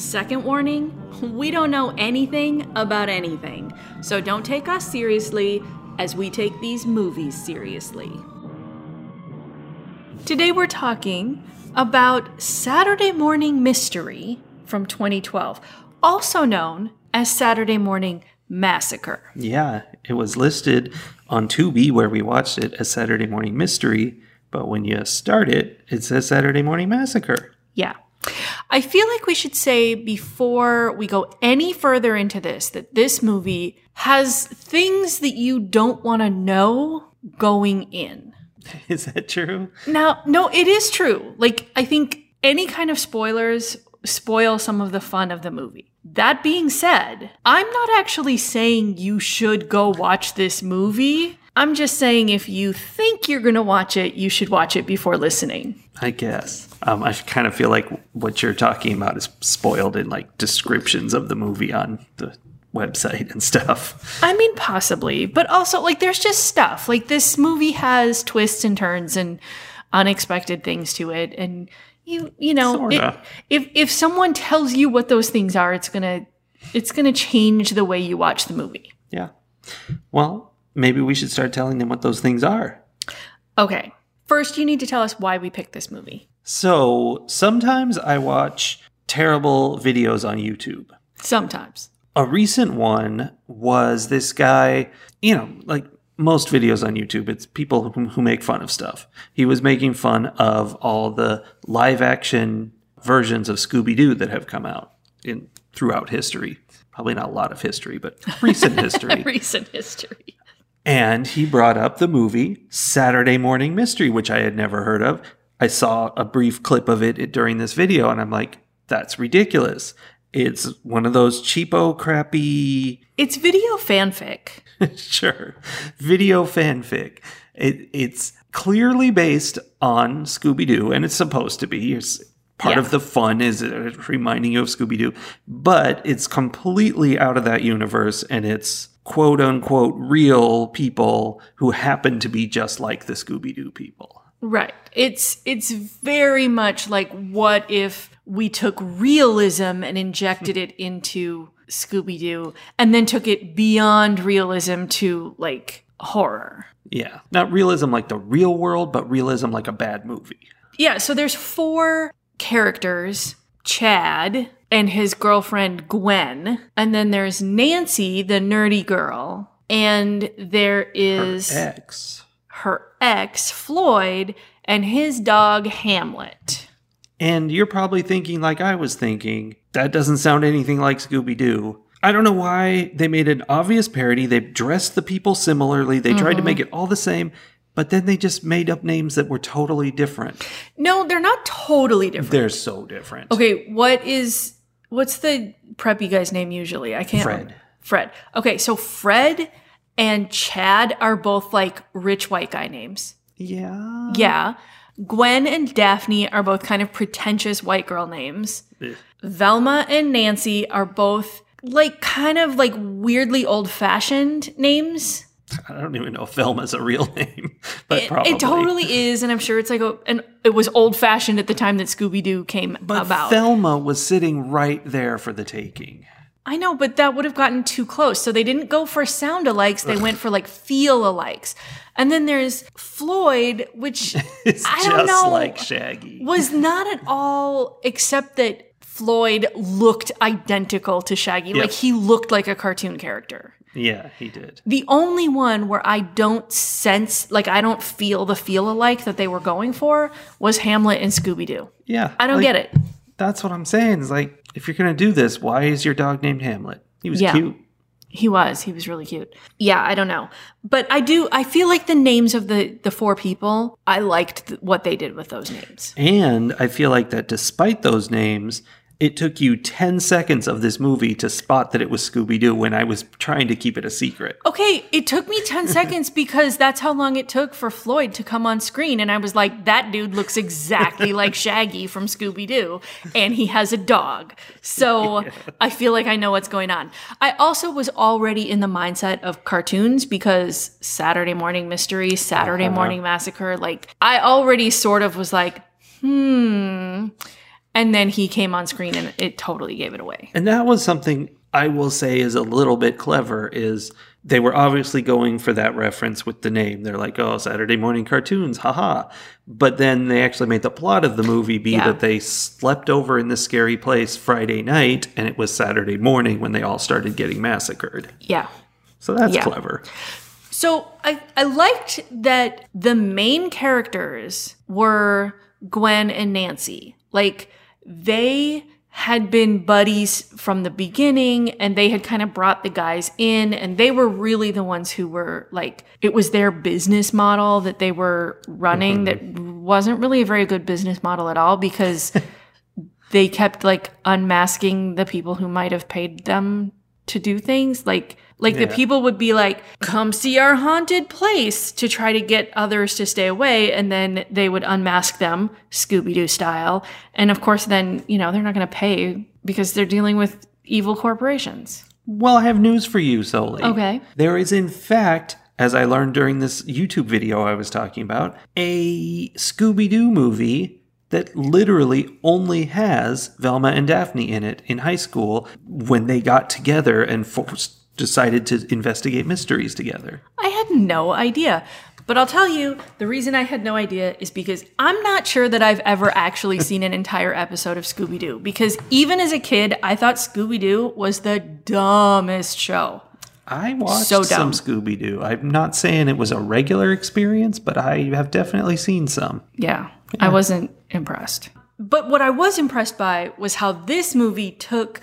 Second warning we don't know anything about anything, so don't take us seriously as we take these movies seriously. Today we're talking about Saturday Morning Mystery from 2012, also known as Saturday Morning Massacre. Yeah, it was listed on Tubi where we watched it as Saturday Morning Mystery, but when you start it, it says Saturday Morning Massacre. Yeah. I feel like we should say before we go any further into this that this movie has things that you don't want to know going in. Is that true? Now, no, it is true. Like, I think any kind of spoilers spoil some of the fun of the movie. That being said, I'm not actually saying you should go watch this movie. I'm just saying if you think you're going to watch it, you should watch it before listening. I guess. Um, I kind of feel like what you're talking about is spoiled in like descriptions of the movie on the website and stuff. I mean, possibly, but also like there's just stuff. Like this movie has twists and turns and unexpected things to it, and you you know it, if if someone tells you what those things are, it's gonna it's gonna change the way you watch the movie. Yeah. Well, maybe we should start telling them what those things are. Okay, first you need to tell us why we picked this movie. So sometimes I watch terrible videos on YouTube. Sometimes. A recent one was this guy, you know, like most videos on YouTube, it's people who, who make fun of stuff. He was making fun of all the live action versions of Scooby Doo that have come out in throughout history. Probably not a lot of history, but recent history. Recent history. And he brought up the movie Saturday Morning Mystery, which I had never heard of. I saw a brief clip of it during this video, and I'm like, that's ridiculous. It's one of those cheapo, crappy, It's video fanfic. sure, video fanfic. It, it's clearly based on Scooby Doo, and it's supposed to be. It's, part Yeah. of the fun is uh, reminding you of Scooby Doo, but it's completely out of that universe, and it's quote unquote real people who happen to be just like the Scooby Doo people. Right. It's it's very much like what if we took realism and injected it into Scooby Doo and then took it beyond realism to like horror. Yeah, not realism like the real world, but realism like a bad movie. Yeah, so there's four characters, Chad and his girlfriend Gwen, and then there's Nancy, the nerdy girl, and there is X. her ex Floyd and his dog Hamlet. And you're probably thinking, like I was thinking, that doesn't sound anything like Scooby Doo. I don't know why they made an obvious parody. They dressed the people similarly. They tried to mm-hmm. make it all the same, but then they just made up names that were totally different. No, they're not totally different. They're so different. Okay, what is what's the preppy guy's name usually? I can't. Fred. Fred. Okay, so Fred and Chad are both like rich white guy names. Yeah. Yeah. Gwen and Daphne are both kind of pretentious white girl names. Ugh. Velma and Nancy are both like kind of like weirdly old fashioned names. I don't even know if Velma's a real name, but It, probably. it totally is, and I'm sure it's like a, and it was old fashioned at the time that Scooby Doo came But about. Velma was sitting right there for the taking. I know, but that would have gotten too close. So they didn't go for sound alikes, they went for like feel alikes. And then there's Floyd, which I don't know. like Shaggy. was not at all, except that Floyd looked identical to Shaggy. Like he looked like a cartoon character. Yeah, he did. The only one where I don't sense, like I don't feel the feel alike that they were going for was Hamlet and Scooby Doo. Yeah. I don't like, get it. That's what I'm saying. It's like, if you're going to do this, why is your dog named Hamlet? He was Yeah. cute. He was. He was really cute. Yeah, I don't know. But I do I feel like the names of the the four people, I liked th- what they did with those names. And I feel like that despite those names, it took you 10 seconds of this movie to spot that it was Scooby Doo when I was trying to keep it a secret. Okay, it took me 10 seconds because that's how long it took for Floyd to come on screen. And I was like, that dude looks exactly like Shaggy from Scooby Doo, and he has a dog. So I feel like I know what's going on. I also was already in the mindset of cartoons because Saturday Morning Mystery, Saturday Morning Massacre, like, I already sort of was like, hmm. And then he came on screen and it totally gave it away. And that was something I will say is a little bit clever is they were obviously going for that reference with the name. They're like, oh, Saturday morning cartoons, haha. But then they actually made the plot of the movie be Yeah. that they slept over in this scary place Friday night and it was Saturday morning when they all started getting massacred. Yeah. So that's Yeah. clever. So I, I liked that the main characters were Gwen and Nancy. Like they had been buddies from the beginning and they had kind of brought the guys in and they were really the ones who were like it was their business model that they were running mm-hmm. that wasn't really a very good business model at all because they kept like unmasking the people who might have paid them to do things. Like like the people would be like come see our haunted place to try to get others to stay away and then they would unmask them scooby-doo style and of course then you know they're not going to pay because they're dealing with evil corporations Well, I have news for you, Soli. Okay. There is, in fact, as I learned during this YouTube video I was talking about, a Scooby Doo movie that literally only has Velma and Daphne in it in high school when they got together and forced, decided to investigate mysteries together. I had no idea. But I'll tell you, the reason I had no idea is because I'm not sure that I've ever actually seen an entire episode of Scooby Doo. Because even as a kid, I thought Scooby Doo was the dumbest show. I watched So some. Scooby Doo. I'm not saying it was a regular experience, but I have definitely seen some. Yeah, I wasn't impressed. But what I was impressed by was how this movie took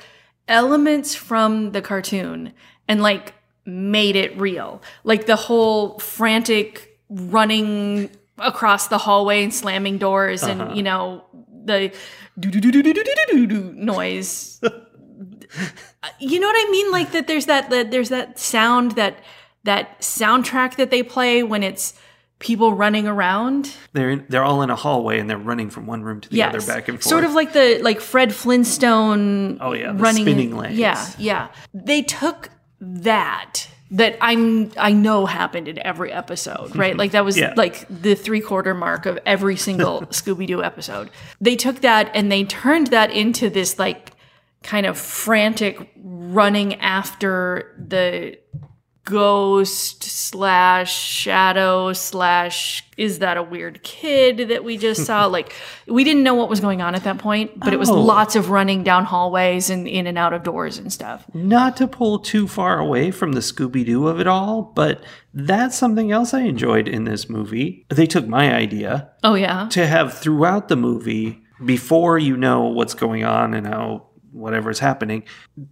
elements from the cartoon and like made it real. Like the whole frantic running across the hallway and slamming doors and uh-huh. you know the do do do do do do do do noise. you know what I mean? Like that there's that, that there's that sound that that soundtrack that they play when it's people running around. They're in, they're all in a hallway and they're running from one room to the other, back and forth. Sort of like the like Fred Flintstone. Oh, yeah, the running spinning legs. Yeah, yeah. They took that that I'm I know happened in every episode, right? Mm-hmm. Like that was Yeah. like the three quarter mark of every single Scooby Doo episode. They took that and they turned that into this like kind of frantic running after the ghost slash shadow slash is that a weird kid that we just saw like we didn't know what was going on at that point but it was Oh. lots of running down hallways and in and out of doors and stuff Not to pull too far away from the Scooby Doo of it all, but that's something else I enjoyed in this movie. They took my idea oh yeah to have throughout the movie, before you know what's going on and how whatever's happening,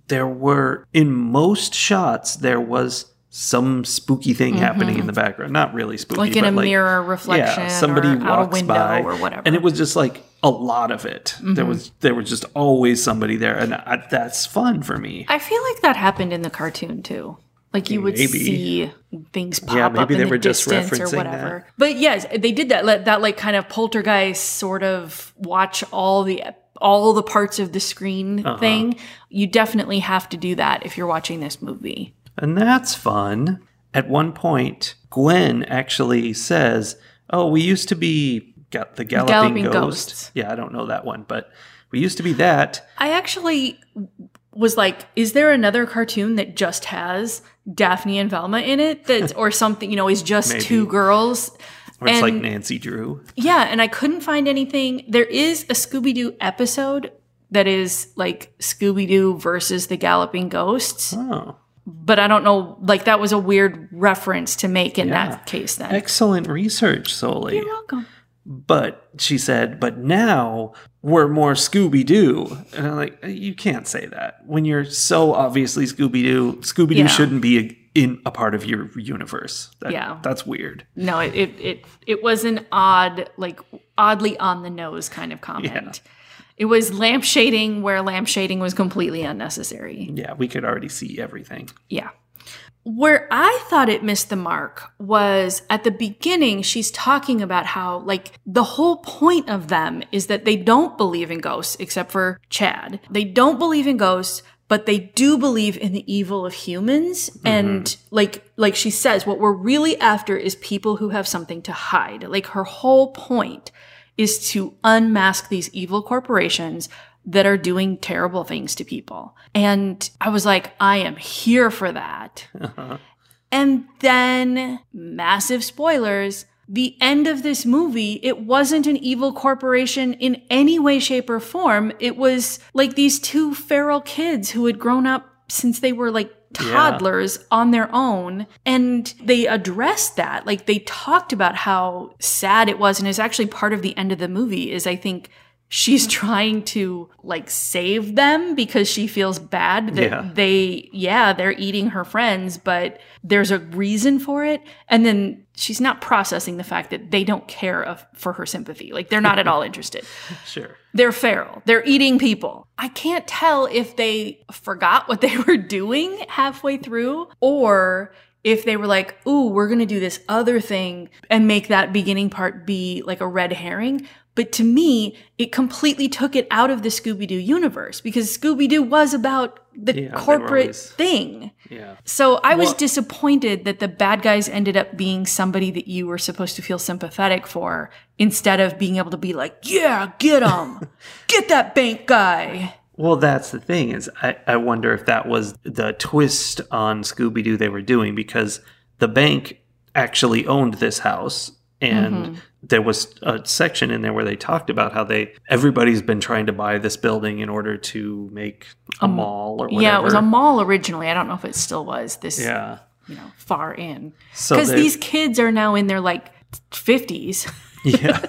there were, in most shots, there was some spooky thing happening in the background. Not really spooky, Mm-hmm. like in a mirror reflection yeah, somebody or walks window by, or whatever Mm-hmm. and it was just like a lot of it. There was there was just always somebody there, and I, that's fun for me. i feel like that happened in the cartoon too like you would Maybe. see things pop Yeah, up maybe in they the were just distance or whatever. But yes, they did that. Let that like kind of poltergeist sort of watch all the all the parts of the screen Uh-huh. thing. You definitely have to do that if you're watching this movie. And that's fun. At one point, Gwen actually says, Oh, we used to be ga- the Galloping, Galloping Ghost. Ghosts. Yeah, I don't know that one, but we used to be that. I actually was like, is there another cartoon that just has Daphne and Velma in it that or something, you know, is just Maybe. two girls? Or it's like And- Nancy Drew. Yeah, and I couldn't find anything. There is a Scooby Doo episode that is like Scooby Doo versus the Galloping Ghosts, Oh, but I don't know. Like that was a weird reference to make in Yeah. that case. Then excellent research, Soli. you're welcome. But she said, but now we're more Scooby Doo. And I'm like, you can't say that. When you're so obviously Scooby Doo, Scooby Doo Yeah. shouldn't be a, in a part of your universe. That- Yeah. That's weird. No, it, it it it was an odd, like oddly on the nose kind of comment. It was lampshading where lampshading was completely unnecessary. Yeah, we could already see everything. Yeah. Where I thought it missed the mark was at the beginning, she's talking about how, like, the whole point of them is that they don't believe in ghosts, except for Chad. They don't believe in ghosts, but they do believe in the evil of humans. Mm-hmm. And like, like she says, what we're really after is people who have something to hide. Like, her whole point is to unmask these evil corporations that are doing terrible things to people. And I was like, I am here for that. Uh-huh. And then, massive spoilers. The end of this movie, it wasn't an evil corporation in any way, shape, or form. It was like these two feral kids who had grown up since they were like toddlers on their own. And they addressed that. Like they talked about how sad it was. And it's actually part of the end of the movie is I think she's trying to like save them because she feels bad that Yeah. they yeah they're eating her friends but there's a reason for it and then she's not processing the fact that they don't care of, for her sympathy like they're not at all interested Sure. They're feral they're eating people i can't tell if they forgot what they were doing halfway through or if they were like, ooh, we're going to do this other thing and make that beginning part be like a red herring. But to me, it completely took it out of the Scooby Doo universe because Scooby Doo was about the Yeah, corporate always- thing. Yeah. So I was Well- disappointed that the bad guys ended up being somebody that you were supposed to feel sympathetic for instead of being able to be like, yeah, get him. get that bank guy. Well, that's the thing is I, I wonder if that was the twist on Scooby Doo they were doing because the bank actually owned this house and Mm-hmm. there was a section in there where they talked about how they everybody's been trying to buy this building in order to make a mall or whatever. Um, Yeah, it was a mall originally. I don't know if it still was this, yeah. you know, far in. So Because they- these kids are now in their like 50s. yeah.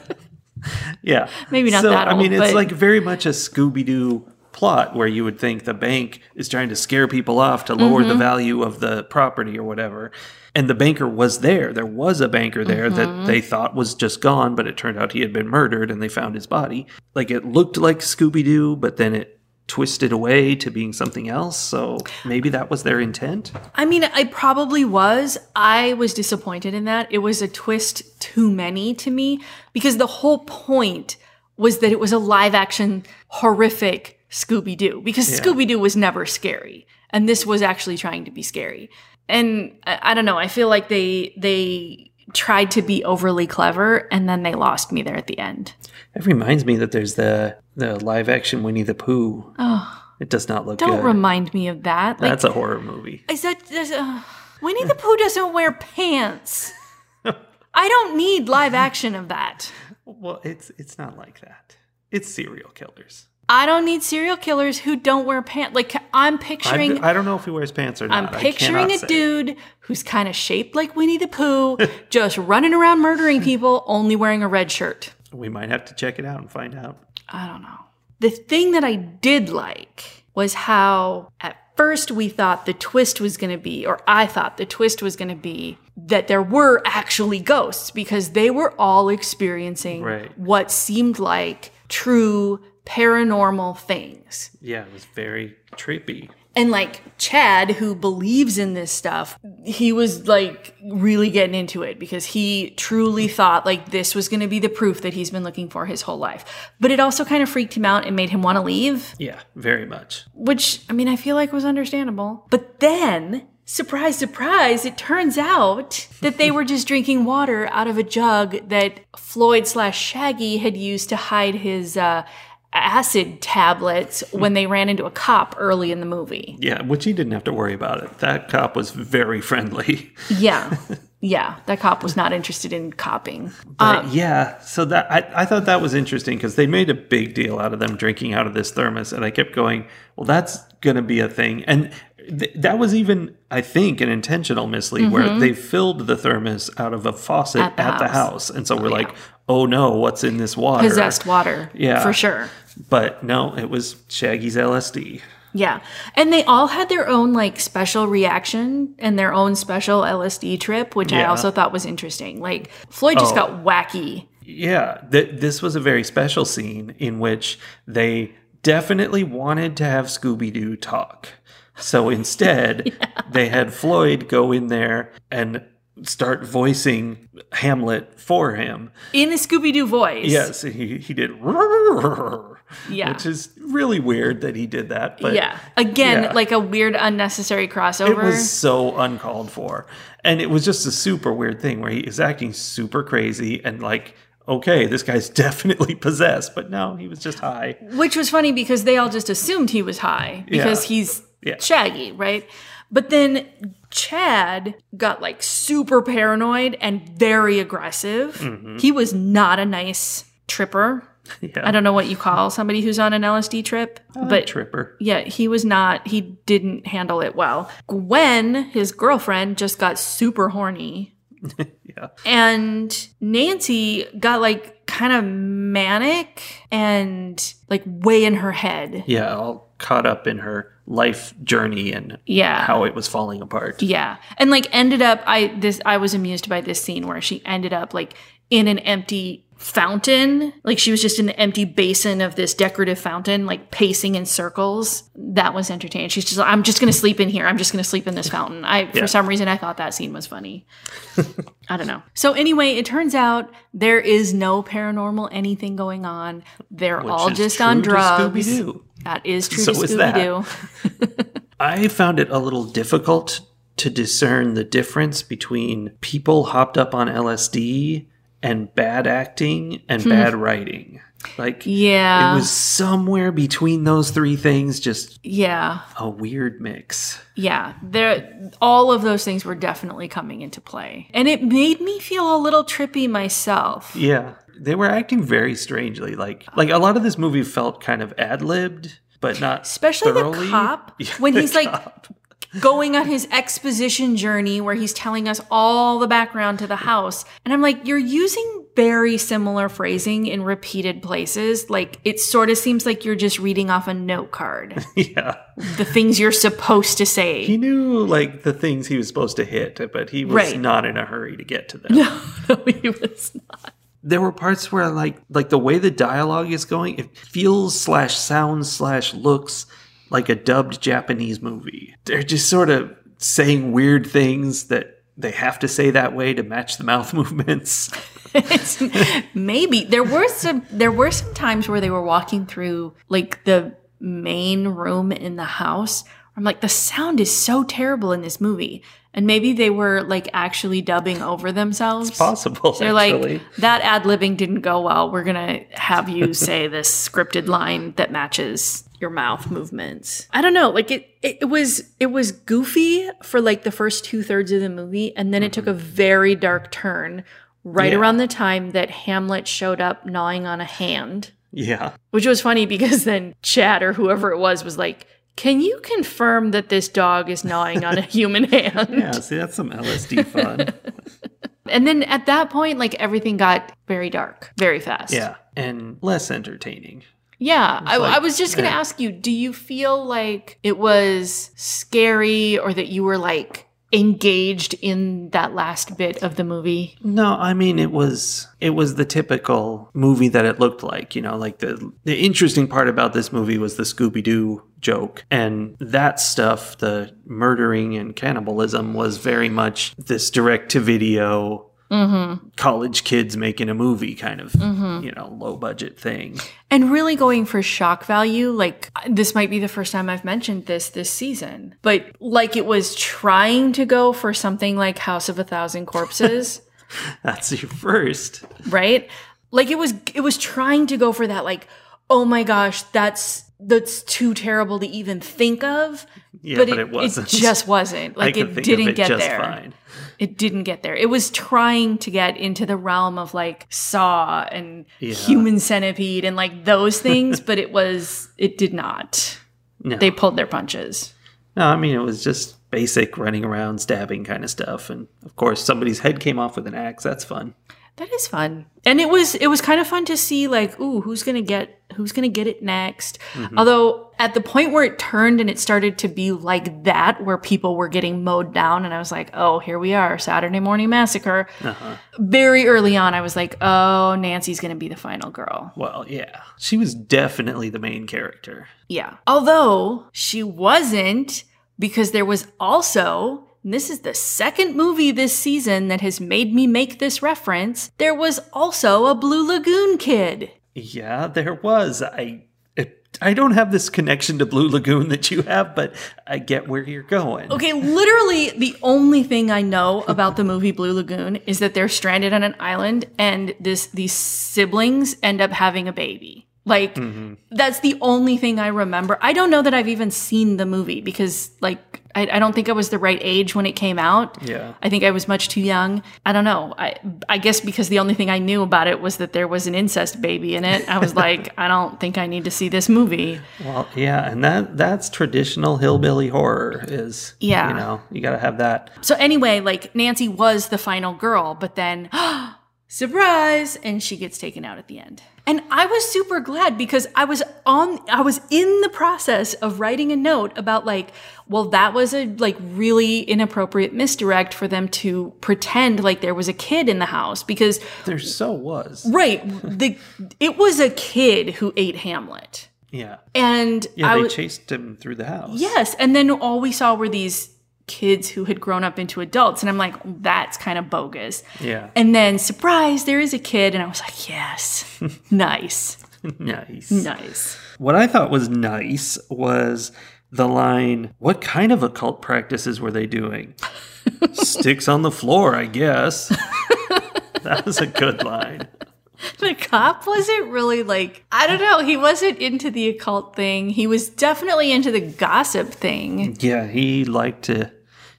yeah. Maybe not so, that I mean, old, it's like very much a Scooby Doo plot where you would think the bank is trying to scare people off to lower Mm-hmm. the value of the property or whatever. And the banker was there. There was a banker there Mm-hmm. that they thought was just gone, but it turned out he had been murdered and they found his body. Like it looked like Scooby Doo, but then it twisted away to being something else. So maybe that was their intent. I mean, I probably was. I was disappointed in that. It was a twist too many to me because the whole point was that it was a live action, horrific Scooby Doo because Yeah. Scooby Doo was never scary. And this was actually trying to be scary. And I, I don't know. I feel like they, they, tried to be overly clever and then they lost me there at the end. It reminds me that there's the the live action Winnie the Pooh. Oh, It does not look don't good. remind me of that. Like, That's a horror movie. Is that uh, Winnie the Pooh doesn't wear pants? I don't need live action of that. Well, it's it's not like that. It's serial killers. I don't need serial killers who don't wear pants. Like I'm picturing, I, I don't know if he wears pants or not. I'm picturing a say. dude who's kind of shaped like Winnie the Pooh, just running around murdering people, only wearing a red shirt. We might have to check it out and find out. I don't know. The thing that I did like was how at first we thought the twist was going to be, or I thought the twist was going to be that there were actually ghosts because they were all experiencing Right. what seemed like true paranormal things. Yeah, it was very trippy. And like Chad, who believes in this stuff, he was like really getting into it because he truly thought like this was going to be the proof that he's been looking for his whole life. But it also kind of freaked him out and made him want to leave, Yeah, very much. which I mean, I feel like was understandable. But then, surprise, surprise, it turns out that they were just drinking water out of a jug that Floyd slash Shaggy had used to hide his uh, acid tablets hmm. when they ran into a cop early in the movie. Yeah, which he didn't have to worry about it. That cop was very friendly. Yeah. Yeah. That cop was not interested in copying. But um, yeah, so that I, I thought that was interesting because they made a big deal out of them drinking out of this thermos, and I kept going, well, that's going to be a thing, and th- that was even, I think, an intentional mislead where mm-hmm. they filled the thermos out of a faucet At at the the, house. house, and so we're oh, like, oh no, what's in this water? Possessed water. Yeah. For sure. But no, it was Shaggy's LSD. Yeah. And they all had their own like special reaction and their own special LSD trip, which I also thought was interesting. Like Floyd just Oh. got wacky Yeah, th- this was a very special scene in which they definitely wanted to have Scooby Doo talk. So instead, they had Floyd go in there and start voicing Hamlet for him. In a Scooby Doo voice. Yes, he, he did. Yeah. Which is really weird that he did that. But yeah. Again, yeah. like a weird, unnecessary crossover. It was so uncalled for. And it was just a super weird thing where he is acting super crazy and like, okay, this guy's definitely possessed. But no, he was just high. Which was funny because they all just assumed he was high because Yeah. he's Yeah. Shaggy, right? But then Chad got like super paranoid and very aggressive. Mm-hmm. He was not a nice tripper. Yeah. I don't know what you call somebody who's on an LSD trip, but Tripper. yeah, he was not, he didn't handle it well. Gwen, his girlfriend, just got super horny. Yeah. And Nancy got like kind of manic and like way in her head. Yeah, all caught up in her life journey and Yeah. how it was falling apart. Yeah. And like ended up I this I was amused by this scene where she ended up like in an empty fountain. Like she was just in an empty basin of this decorative fountain, like pacing in circles. That was entertaining. She's just like, I'm just gonna sleep in here. I'm just gonna sleep in this fountain. I Yeah. for some reason I thought that scene was funny. I don't know. So anyway, it turns out there is no paranormal anything going on. They're Which all just on drugs. That is true So to is that. Scooby Doo. I found it a little difficult to discern the difference between people hopped up on LSD and bad acting and bad writing. Like, Hmm. Yeah. it was somewhere between those three things, just yeah. a weird mix. Yeah, there all of those things were definitely coming into play. And it made me feel a little trippy myself. Yeah, they were acting very strangely. Like, like a lot of this movie felt kind of ad libbed, but not Especially thoroughly. the cop Yeah, when the he's like cop. Going on his exposition journey where he's telling us all the background to the house. And I'm like, you're using very similar phrasing in repeated places. Like it sort of seems like you're just reading off a note card. yeah, the things you're supposed to say. he knew like the things he was supposed to hit, but he was Right. not in a hurry to get to them. no, he was not. there were parts where like like the way the dialogue is going it feels slash sounds slash looks like a dubbed japanese movie. They're just sort of saying weird things that they have to say that way to match the mouth movements. Maybe there were some there were some times where they were walking through like the main room in the house. I'm like the sound is so terrible in this movie and maybe they were like actually dubbing over themselves. Possible they're actually. like that ad libbing didn't go well. We're gonna have you say this scripted line that matches your mouth movements. I don't know. Like it, it, it was it was goofy for like the first two-thirds of the movie and then it took a mm-hmm. very dark turn right Yeah. around the time that hamlet showed up gnawing on a hand. Yeah. Which was funny because then chad or whoever it was was like can you confirm that this dog is gnawing on a human hand yeah see that's some lsd fun and then at that point like everything got very dark very fast yeah and less entertaining Yeah, I, like- I was just going to yeah. ask you do you feel like it was scary or that you were like engaged in that last bit of the movie? No, I mean it was it was the typical movie that it looked like, you know, like the the interesting part about this movie was the Scooby Doo joke. And that stuff, the murdering and cannibalism was very much this direct to video mm-hmm. college kids making a movie kind of, mm-hmm. you know, low budget thing. And really going for shock value, like this might be the first time I've mentioned this this season, but like it was trying to go for something like House of a Thousand Corpses. That's your first. right? Like it was it was trying to go for that like oh my gosh, that's that's too terrible to even think of. Yeah, but it wasn't. just wasn't. Like it didn't it get there. fine. It didn't get there. It was trying to get into the realm of like Saw and Yeah. Human Centipede and like those things, but it was it did not. No. They pulled their punches. No, I mean it was just basic running around stabbing kind of stuff and of course somebody's head came off with an axe. That's fun. That is fun. And it was it was kind of fun to see like, ooh, who's gonna get Who's going to get it next? Mm-hmm. Although at the point where it turned and it started to be like that, where people were getting mowed down, and I was like, oh, here we are, Saturday Morning Massacre. Uh-huh. Very early on, I was like, oh, Nancy's going to be the final girl. Well, yeah. She was definitely the main character. Yeah. Although she wasn't, because there was also, and this is the second movie this season that has made me make this reference, there was also a Blue Lagoon kid. Yeah, there was. I I don't have this connection to Blue Lagoon that you have, but I get where you're going. Okay, literally the only thing I know about the movie Blue Lagoon is that they're stranded on an island and this these siblings end up having a baby. Like mm-hmm. that's the only thing I remember. I don't know that I've even seen the movie because like I, I don't think I was the right age when it came out. Yeah. I think I was much too young. I don't know. I I guess because the only thing I knew about it was that there was an incest baby in it. I was like, I don't think I need to see this movie. Well, yeah, and that that's traditional hillbilly horror is Yeah. you know, you got to have that. So anyway, like Nancy was the final girl, but then surprise and she gets taken out at the end. And I was super glad because I was on I was in the process of writing a note about like well that was a like really inappropriate misdirect for them to pretend like there was a kid in the house because There so was. right the it was a kid who ate Hamlet. Yeah. And Yeah, I they was chased him through the house. Yes, and then all we saw were these kids who had grown up into adults, and I'm like, that's kind of bogus. Yeah. And then surprise, there is a kid, and I was like, yes, nice, nice. nice. What I thought was nice was the line, What kind of occult practices were they doing? Sticks on the floor, I guess. that was a good line. The cop wasn't really like, I don't know, he wasn't into the occult thing. He was definitely into the gossip thing. Yeah, he liked to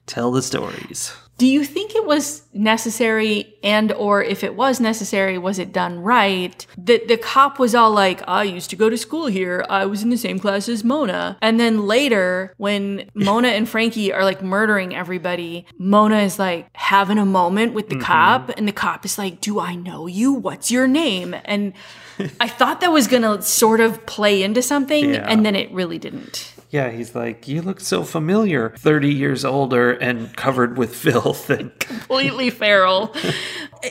tell the stories. Do you think it was necessary and or if it was necessary, was it done right? That the cop was all like, I used to go to school here. I was in the same class as Mona. And then later, when Mona and Frankie are like murdering everybody, Mona is like having a moment with the Mm-hmm. cop, and the cop is like, Do I know you? What's your name? And I thought that was gonna sort of play into something, Yeah. and then it really didn't. Yeah, he's like, You look so familiar. 30 years older and covered with filth. And completely feral.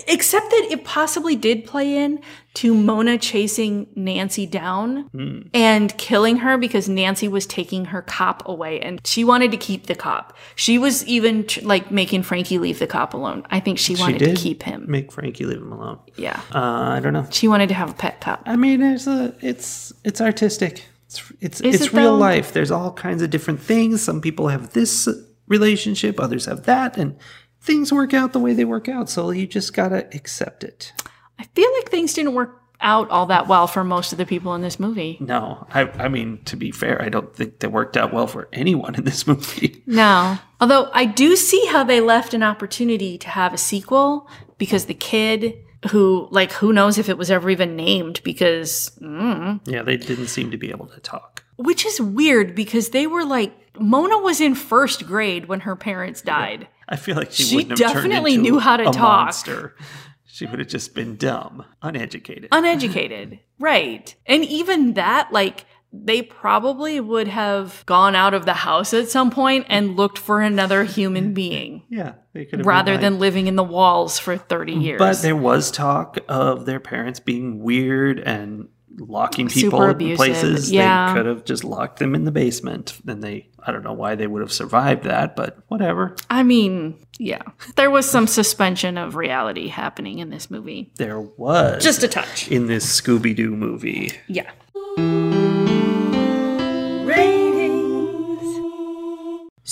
Except that it possibly did play in to Mona chasing Nancy down and killing her because Nancy was taking her cop away and she wanted to keep the cop. She was even tr- like making Frankie leave the cop alone. I think she she wanted to keep him. Make Frankie leave him alone. Yeah. Uh, I don't know. She wanted to have a pet cop. I mean, there's a it's it's artistic. It's it's Is it's it, real though? life. There's all kinds of different things. Some people have this relationship, others have that, and things work out the way they work out. So you just gotta accept it. I feel like things didn't work out all that well for most of the people in this movie. No, I I mean to be fair, I don't think they worked out well for anyone in this movie. No. Although I do see how they left an opportunity to have a sequel because the kid who, like, who knows if it was ever even named because, mm, Yeah, they didn't seem to be able to talk. which is weird because they were like, Mona was in first grade when her parents died. I feel like she, She wouldn't have turned definitely knew how to talk. Monster. She would have just been dumb, uneducated. Uneducated. right. And even that, like, they probably would have gone out of the house at some point and looked for another human mm-hmm. being yeah, they could have rather than living in the walls for 30 mm, years. But there was talk of their parents being weird and locking people in places. yeah. They could have just locked them in the basement. And they, I don't know why they would have survived that, but whatever. I mean, yeah. There was some suspension of reality happening in this movie. There was Just a touch. in this Scooby Doo movie. Yeah.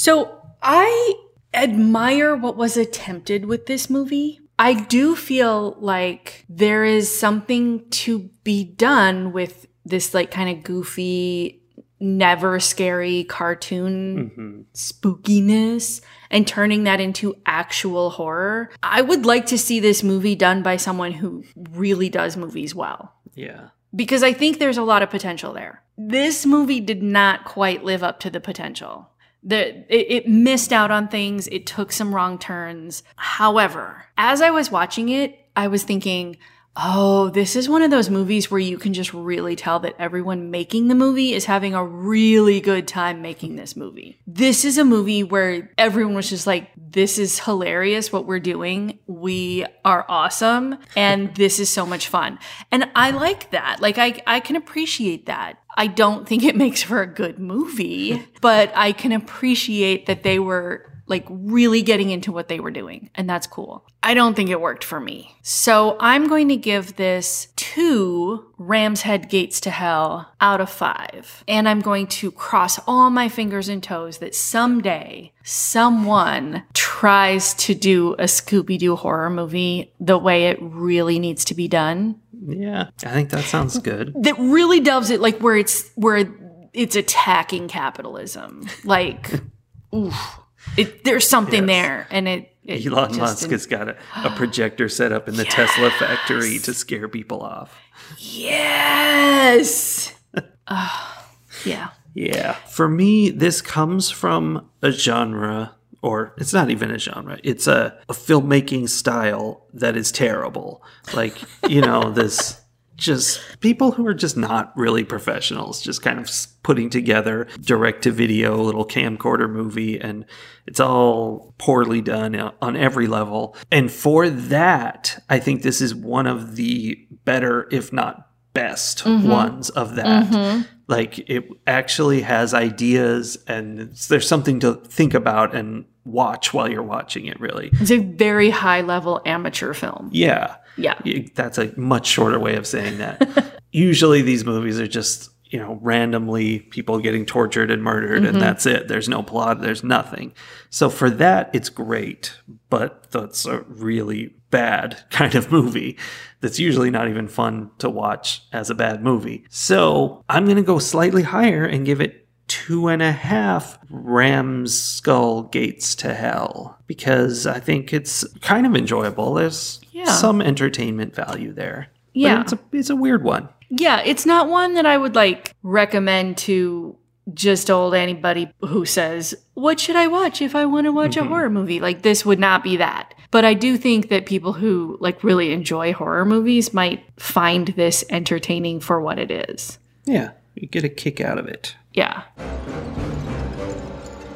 So I admire what was attempted with this movie. I do feel like there is something to be done with this like kind of goofy, never scary cartoon mm-hmm. spookiness and turning that into actual horror. I would like to see this movie done by someone who really does movies well Yeah. because I think there's a lot of potential there. This movie did not quite live up to the potential. The, it, it missed out on things. It took some wrong turns. However, as I was watching it, I was thinking, Oh, this is one of those movies where you can just really tell that everyone making the movie is having a really good time making this movie. This is a movie where everyone was just like, this is hilarious what we're doing. We are awesome. And this is so much fun. And I like that. Like, I, I can appreciate that. I don't think it makes for a good movie, but I can appreciate that they were like really getting into what they were doing. And that's cool. I don't think it worked for me. So I'm going to give this two Ram's Head Gates to Hell out of five. And I'm going to cross all my fingers and toes that someday someone tries to do a Scooby Doo horror movie the way it really needs to be done. Yeah, I think that sounds good. That really does it like where it's where it's attacking capitalism. Like, oof. It, there's something Yes. there, and it. it Elon Musk didn't- has got a, a projector set up in the Tesla factory to scare people off. Yes. Ah, yeah. Yeah. For me, this comes from a genre, or it's not even a genre, it's a, a filmmaking style that is terrible. Like, you know, this just people who are just not really professionals, just kind of putting together direct to video little camcorder movie, and it's all poorly done uh, on every level. And for that, I think this is one of the better, if not best, mm-hmm. ones of that. Mm-hmm. Like it actually has ideas and it's, there's something to think about and watch while you're watching it really. It's a very high level amateur film. yeah Yeah. That's a much shorter way of saying that. Usually these movies are just you know randomly people getting tortured and murdered and mm-hmm. that's it. There's no plot there's nothing. So for that it's great but that's a really bad kind of movie that's usually not even fun to watch as a bad movie. So i'm going to go slightly higher and give it two and a half ram's skull gates to hell because i think it's kind of enjoyable there's Yeah. some entertainment value there But Yeah. it's a, it's a weird one Yeah, it's not one that I would like recommend to just old anybody who says, What should I watch if I want to watch a mm-hmm. horror movie? Like, this would not be that. But I do think that people who like really enjoy horror movies might find this entertaining for what it is. Yeah, you get a kick out of it. Yeah.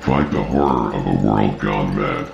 Fight the horror of a world gone mad.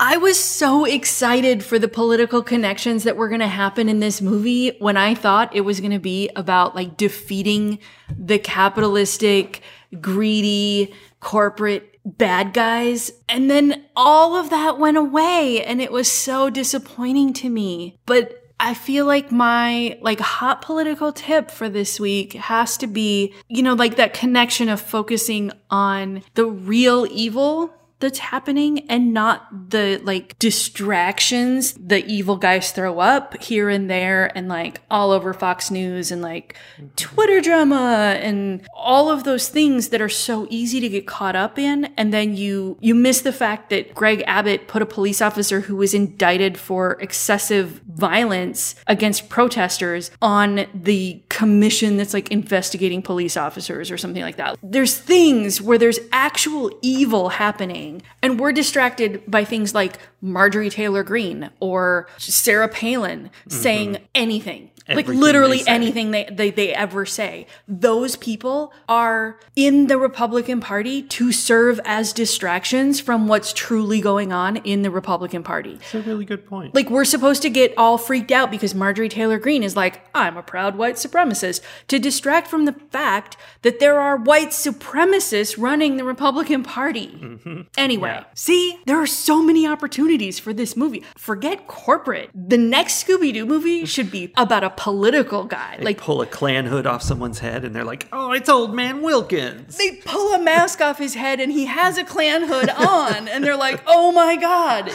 I was so excited for the political connections that were going to happen in this movie when I thought it was going to be about like defeating the capitalistic, greedy, corporate bad guys. And then all of that went away and it was so disappointing to me. But I feel like my like hot political tip for this week has to be, you know, like that connection of focusing on the real evil that's happening and not the like distractions the evil guys throw up here and there and like all over Fox News and like mm-hmm. Twitter drama and all of those things that are so easy to get caught up in and then you you miss the fact that Greg Abbott put a police officer who was indicted for excessive violence against protesters on the commission that's like investigating police officers or something like that. There's things where there's actual evil happening and we're distracted by things like Marjorie Taylor Greene or Sarah Palin saying mm-hmm. anything. Like literally they anything they, they, they ever say. Those people are in the Republican Party to serve as distractions from what's truly going on in the Republican Party. It's a really good point. Like we're supposed to get all freaked out because Marjorie Taylor Greene is like, I'm a proud white supremacist, to distract from the fact that there are white supremacists running the Republican Party. Mm-hmm. Anyway, see, there are so many opportunities for this movie. Forget corporate. The next Scooby Doo movie should be about a political guy. they like pull a Klan hood off someone's head and they're like, oh, it's old man Wilkins. they pull a mask off his head and he has a Klan hood on and they're like oh my god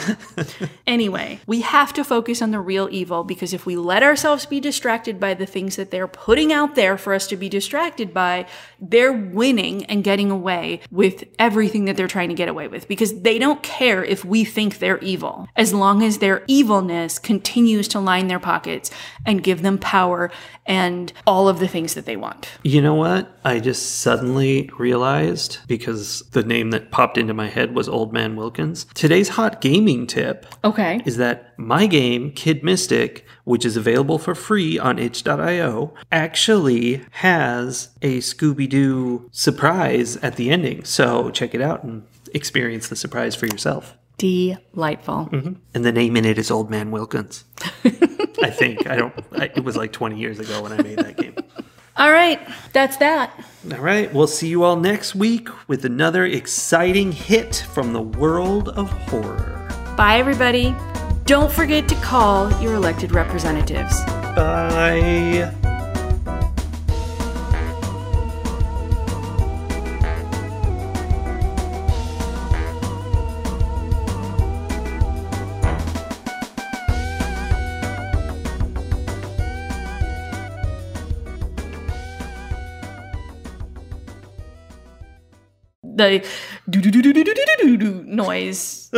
anyway we have to focus on the real evil because if we let ourselves be distracted by the things that they're putting out there for us to be distracted by they're winning and getting away with everything that they're trying to get away with because they don't care if we think they're evil as long as their evilness continues to line their pockets and give them them power and all of the things that they want. You know what? I just suddenly realized because the name that popped into my head was Old Man Wilkins. Today's hot gaming tip Okay. is that my game, Kid Mystic, which is available for free on itch.io, actually has a Scooby Doo surprise at the ending. So check it out and experience the surprise for yourself. Delightful. Mm-hmm. And the name in it is Old Man Wilkins. I think. I don't, I, it was like 20 years ago when I made that game. All right. That's that. All right, we'll see you all next week with another exciting hit from the world of horror. Bye, everybody. Don't forget to call your elected representatives. Bye. The do do do do do do do do noise